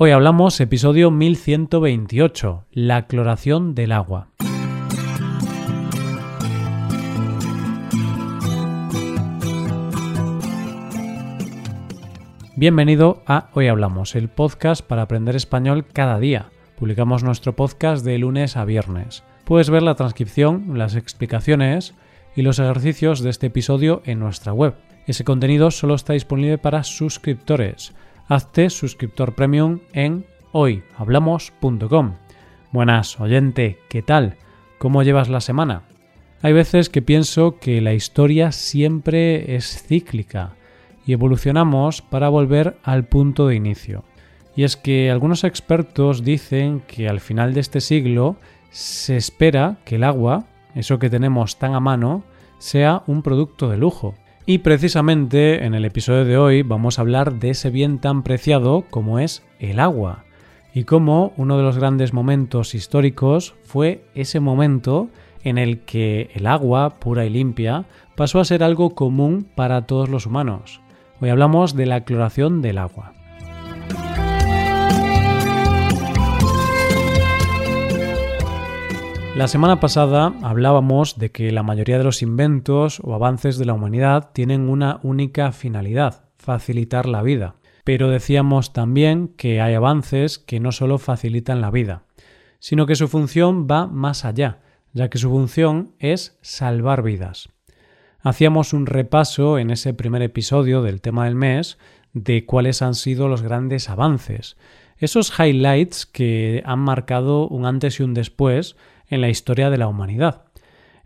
Hoy hablamos episodio 1128, la cloración del agua. Bienvenido a Hoy Hablamos, el podcast para aprender español cada día. Publicamos nuestro podcast de lunes a viernes. Puedes ver la transcripción, las explicaciones y los ejercicios de este episodio en nuestra web. Ese contenido solo está disponible para suscriptores. Hazte suscriptor premium en hoyhablamos.com. Buenas, oyente, ¿qué tal? ¿Cómo llevas la semana? Hay veces que pienso que la historia siempre es cíclica y evolucionamos para volver al punto de inicio. Y es que algunos expertos dicen que al final de este siglo se espera que el agua, eso que tenemos tan a mano, sea un producto de lujo. Y precisamente en el episodio de hoy vamos a hablar de ese bien tan preciado como es el agua. Y cómo uno de los grandes momentos históricos fue ese momento en el que el agua pura y limpia pasó a ser algo común para todos los humanos. Hoy hablamos de la cloración del agua. La semana pasada hablábamos de que la mayoría de los inventos o avances de la humanidad tienen una única finalidad, facilitar la vida. Pero decíamos también que hay avances que no solo facilitan la vida, sino que su función va más allá, ya que su función es salvar vidas hacíamos un repaso en ese primer episodio del tema del mes de cuáles han sido los grandes avances, esos highlights que han marcado un antes y un después en la historia de la humanidad.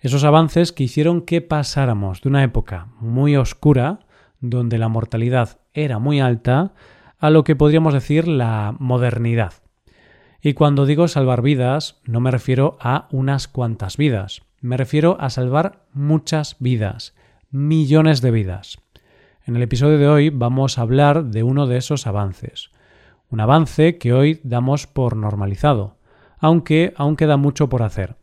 Esos avances que hicieron que pasáramos de una época muy oscura, donde la mortalidad era muy alta, a lo que podríamos decir la modernidad. Y cuando digo salvar vidas, no me refiero a unas cuantas vidas, me refiero a salvar muchas vidas, millones de vidas. En el episodio de hoy vamos a hablar de uno de esos avances. Un avance que hoy damos por normalizado, aunque aún queda mucho por hacer,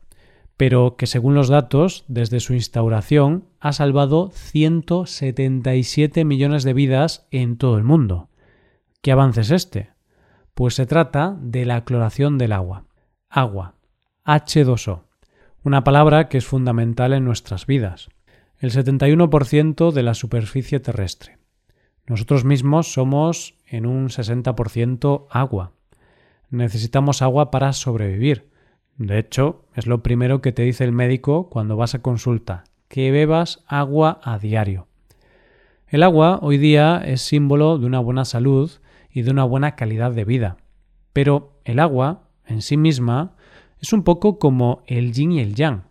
pero que según los datos, desde su instauración, ha salvado 177 millones de vidas en todo el mundo. ¿Qué avance es este? Pues se trata de la cloración del agua. Agua. H2O una palabra que es fundamental en nuestras vidas. El 71% de la superficie terrestre. Nosotros mismos somos en un 60% agua. Necesitamos agua para sobrevivir. De hecho, es lo primero que te dice el médico cuando vas a consulta, que bebas agua a diario. El agua hoy día es símbolo de una buena salud y de una buena calidad de vida. Pero el agua, en sí misma, es un poco como el yin y el yang,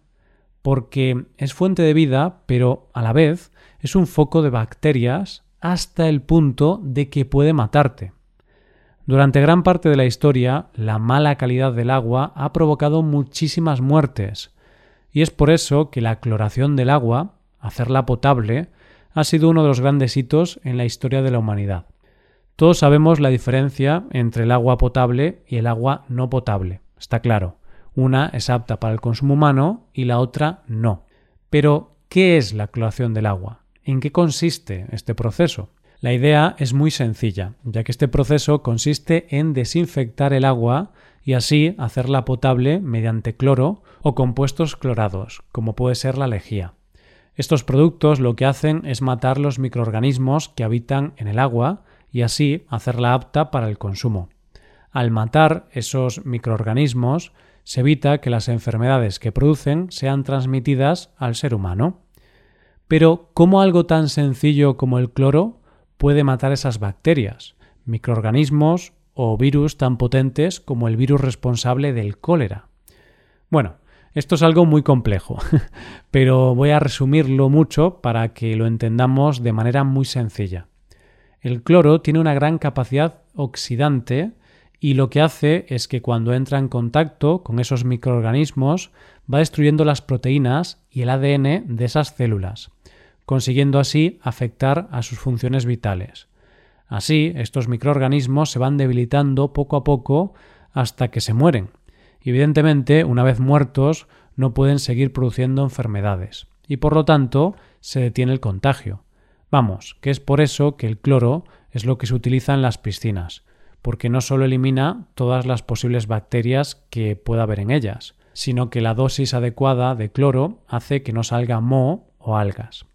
porque es fuente de vida, pero a la vez es un foco de bacterias hasta el punto de que puede matarte. Durante gran parte de la historia, la mala calidad del agua ha provocado muchísimas muertes, y es por eso que la cloración del agua, hacerla potable, ha sido uno de los grandes hitos en la historia de la humanidad. Todos sabemos la diferencia entre el agua potable y el agua no potable, está claro. Una es apta para el consumo humano y la otra no. Pero, ¿qué es la cloración del agua? ¿En qué consiste este proceso? La idea es muy sencilla, ya que este proceso consiste en desinfectar el agua y así hacerla potable mediante cloro o compuestos clorados, como puede ser la lejía. Estos productos lo que hacen es matar los microorganismos que habitan en el agua y así hacerla apta para el consumo. Al matar esos microorganismos, se evita que las enfermedades que producen sean transmitidas al ser humano. Pero, ¿cómo algo tan sencillo como el cloro puede matar esas bacterias, microorganismos o virus tan potentes como el virus responsable del cólera? Bueno, esto es algo muy complejo, pero voy a resumirlo mucho para que lo entendamos de manera muy sencilla. El cloro tiene una gran capacidad oxidante y lo que hace es que cuando entra en contacto con esos microorganismos va destruyendo las proteínas y el ADN de esas células, consiguiendo así afectar a sus funciones vitales. Así, estos microorganismos se van debilitando poco a poco hasta que se mueren. Evidentemente, una vez muertos, no pueden seguir produciendo enfermedades y por lo tanto se detiene el contagio. Vamos, que es por eso que el cloro es lo que se utiliza en las piscinas porque no solo elimina todas las posibles bacterias que pueda haber en ellas, sino que la dosis adecuada de cloro hace que no salga moho o algas.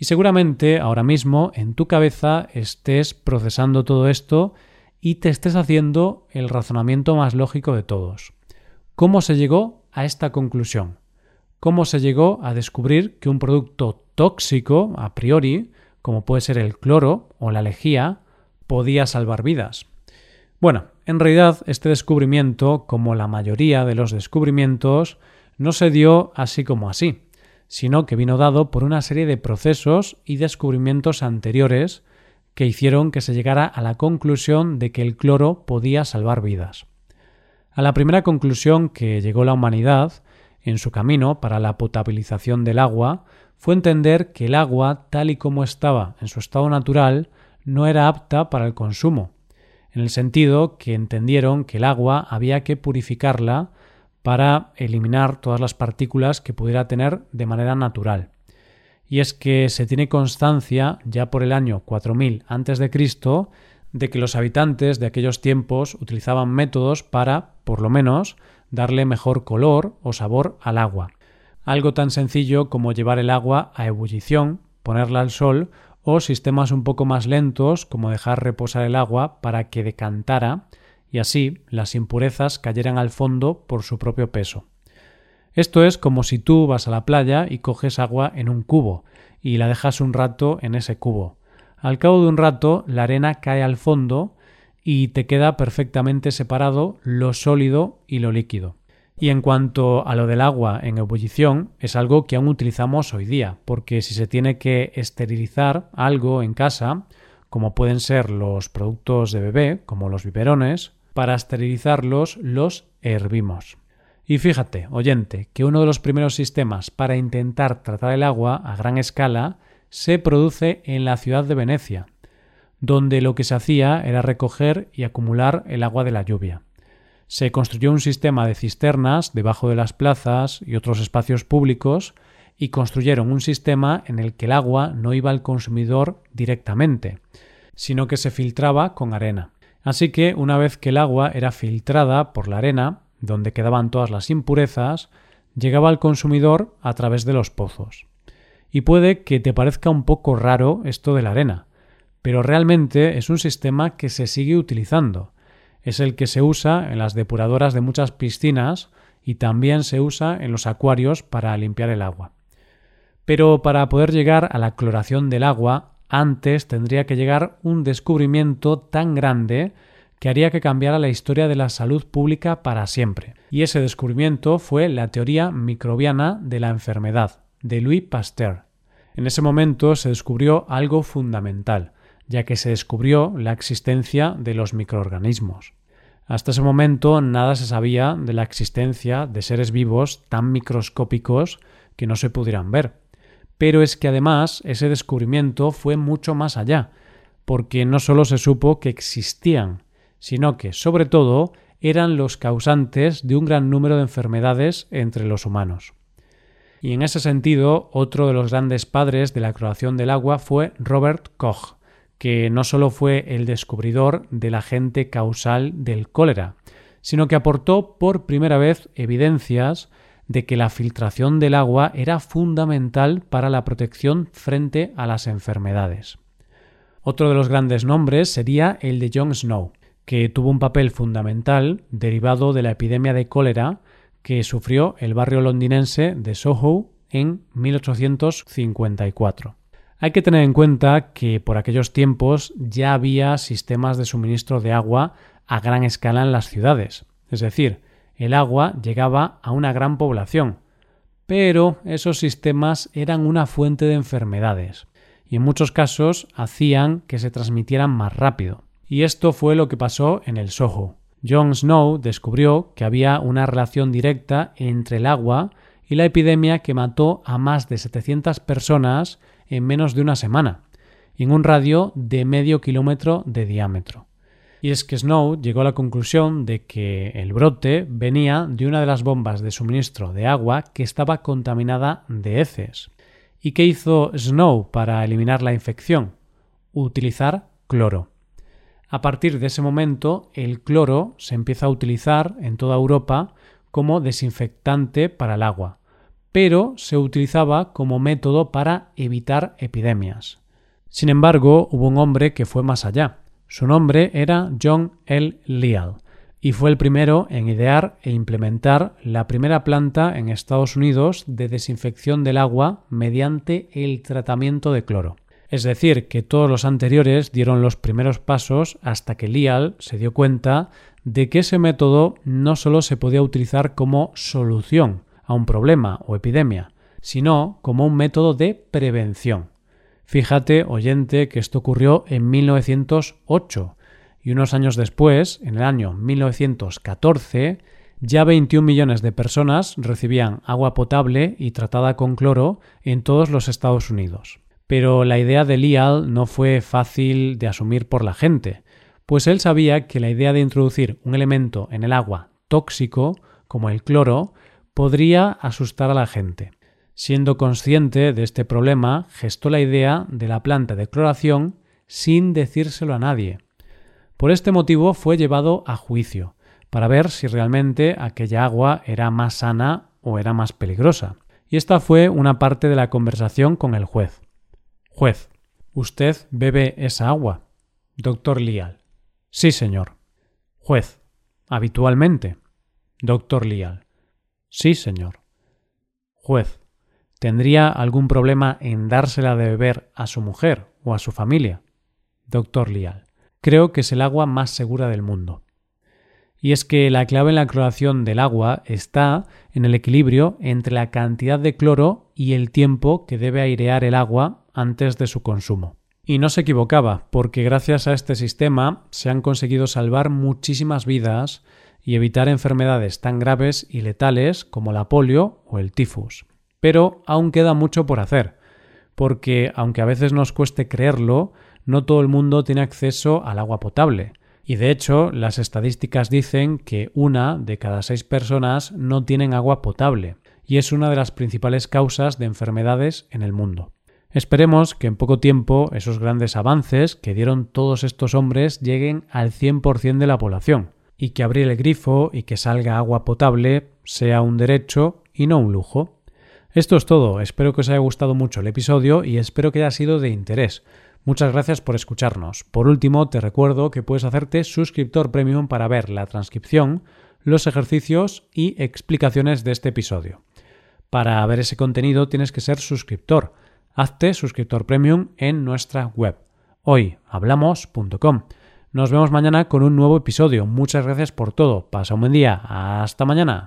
Y seguramente ahora mismo en tu cabeza estés procesando todo esto y te estés haciendo el razonamiento más lógico de todos. ¿Cómo se llegó a esta conclusión? ¿Cómo se llegó a descubrir que un producto tóxico, a priori, como puede ser el cloro o la lejía, podía salvar vidas? Bueno, en realidad este descubrimiento, como la mayoría de los descubrimientos, no se dio así como así sino que vino dado por una serie de procesos y descubrimientos anteriores que hicieron que se llegara a la conclusión de que el cloro podía salvar vidas. A la primera conclusión que llegó la humanidad en su camino para la potabilización del agua fue entender que el agua, tal y como estaba en su estado natural, no era apta para el consumo, en el sentido que entendieron que el agua había que purificarla para eliminar todas las partículas que pudiera tener de manera natural. Y es que se tiene constancia ya por el año 4000 a.C. de que los habitantes de aquellos tiempos utilizaban métodos para, por lo menos, darle mejor color o sabor al agua. Algo tan sencillo como llevar el agua a ebullición, ponerla al sol o sistemas un poco más lentos como dejar reposar el agua para que decantara y así las impurezas cayeran al fondo por su propio peso. Esto es como si tú vas a la playa y coges agua en un cubo y la dejas un rato en ese cubo. Al cabo de un rato la arena cae al fondo y te queda perfectamente separado lo sólido y lo líquido. Y en cuanto a lo del agua en ebullición, es algo que aún utilizamos hoy día, porque si se tiene que esterilizar algo en casa, como pueden ser los productos de bebé, como los biberones, para esterilizarlos los hervimos. Y fíjate, oyente, que uno de los primeros sistemas para intentar tratar el agua a gran escala se produce en la ciudad de Venecia, donde lo que se hacía era recoger y acumular el agua de la lluvia. Se construyó un sistema de cisternas debajo de las plazas y otros espacios públicos y construyeron un sistema en el que el agua no iba al consumidor directamente, sino que se filtraba con arena. Así que una vez que el agua era filtrada por la arena, donde quedaban todas las impurezas, llegaba al consumidor a través de los pozos. Y puede que te parezca un poco raro esto de la arena, pero realmente es un sistema que se sigue utilizando. Es el que se usa en las depuradoras de muchas piscinas y también se usa en los acuarios para limpiar el agua. Pero para poder llegar a la cloración del agua antes tendría que llegar un descubrimiento tan grande que haría que cambiara la historia de la salud pública para siempre. Y ese descubrimiento fue la teoría microbiana de la enfermedad, de Louis Pasteur. En ese momento se descubrió algo fundamental, ya que se descubrió la existencia de los microorganismos. Hasta ese momento nada se sabía de la existencia de seres vivos tan microscópicos que no se pudieran ver. Pero es que además ese descubrimiento fue mucho más allá, porque no solo se supo que existían, sino que, sobre todo, eran los causantes de un gran número de enfermedades entre los humanos. Y en ese sentido, otro de los grandes padres de la cloración del agua fue Robert Koch, que no solo fue el descubridor del agente causal del cólera, sino que aportó por primera vez evidencias de que la filtración del agua era fundamental para la protección frente a las enfermedades. Otro de los grandes nombres sería el de John Snow, que tuvo un papel fundamental derivado de la epidemia de cólera que sufrió el barrio londinense de Soho en 1854. Hay que tener en cuenta que por aquellos tiempos ya había sistemas de suministro de agua a gran escala en las ciudades, es decir, el agua llegaba a una gran población, pero esos sistemas eran una fuente de enfermedades y en muchos casos hacían que se transmitieran más rápido. Y esto fue lo que pasó en el Soho. John Snow descubrió que había una relación directa entre el agua y la epidemia que mató a más de 700 personas en menos de una semana, en un radio de medio kilómetro de diámetro. Y es que Snow llegó a la conclusión de que el brote venía de una de las bombas de suministro de agua que estaba contaminada de heces. ¿Y qué hizo Snow para eliminar la infección? Utilizar cloro. A partir de ese momento, el cloro se empieza a utilizar en toda Europa como desinfectante para el agua, pero se utilizaba como método para evitar epidemias. Sin embargo, hubo un hombre que fue más allá. Su nombre era John L. Leal y fue el primero en idear e implementar la primera planta en Estados Unidos de desinfección del agua mediante el tratamiento de cloro. Es decir, que todos los anteriores dieron los primeros pasos hasta que Leal se dio cuenta de que ese método no solo se podía utilizar como solución a un problema o epidemia, sino como un método de prevención. Fíjate, oyente, que esto ocurrió en 1908 y unos años después, en el año 1914, ya 21 millones de personas recibían agua potable y tratada con cloro en todos los Estados Unidos. Pero la idea de Leal no fue fácil de asumir por la gente, pues él sabía que la idea de introducir un elemento en el agua tóxico, como el cloro, podría asustar a la gente. Siendo consciente de este problema, gestó la idea de la planta de cloración sin decírselo a nadie. Por este motivo fue llevado a juicio, para ver si realmente aquella agua era más sana o era más peligrosa. Y esta fue una parte de la conversación con el juez. Juez, ¿usted bebe esa agua? Doctor Lial. Sí, señor. Juez, habitualmente. Doctor Lial. Sí, señor. Juez, ¿tendría algún problema en dársela de beber a su mujer o a su familia? Doctor Lial. Creo que es el agua más segura del mundo. Y es que la clave en la cloración del agua está en el equilibrio entre la cantidad de cloro y el tiempo que debe airear el agua antes de su consumo. Y no se equivocaba, porque gracias a este sistema se han conseguido salvar muchísimas vidas y evitar enfermedades tan graves y letales como la polio o el tifus. Pero aún queda mucho por hacer, porque aunque a veces nos cueste creerlo, no todo el mundo tiene acceso al agua potable. Y de hecho, las estadísticas dicen que una de cada seis personas no tienen agua potable, y es una de las principales causas de enfermedades en el mundo. Esperemos que en poco tiempo esos grandes avances que dieron todos estos hombres lleguen al 100% de la población, y que abrir el grifo y que salga agua potable sea un derecho y no un lujo. Esto es todo, espero que os haya gustado mucho el episodio y espero que haya sido de interés. Muchas gracias por escucharnos. Por último, te recuerdo que puedes hacerte suscriptor premium para ver la transcripción, los ejercicios y explicaciones de este episodio. Para ver ese contenido tienes que ser suscriptor. Hazte suscriptor premium en nuestra web hoyhablamos.com. Nos vemos mañana con un nuevo episodio. Muchas gracias por todo. Pasa un buen día. Hasta mañana.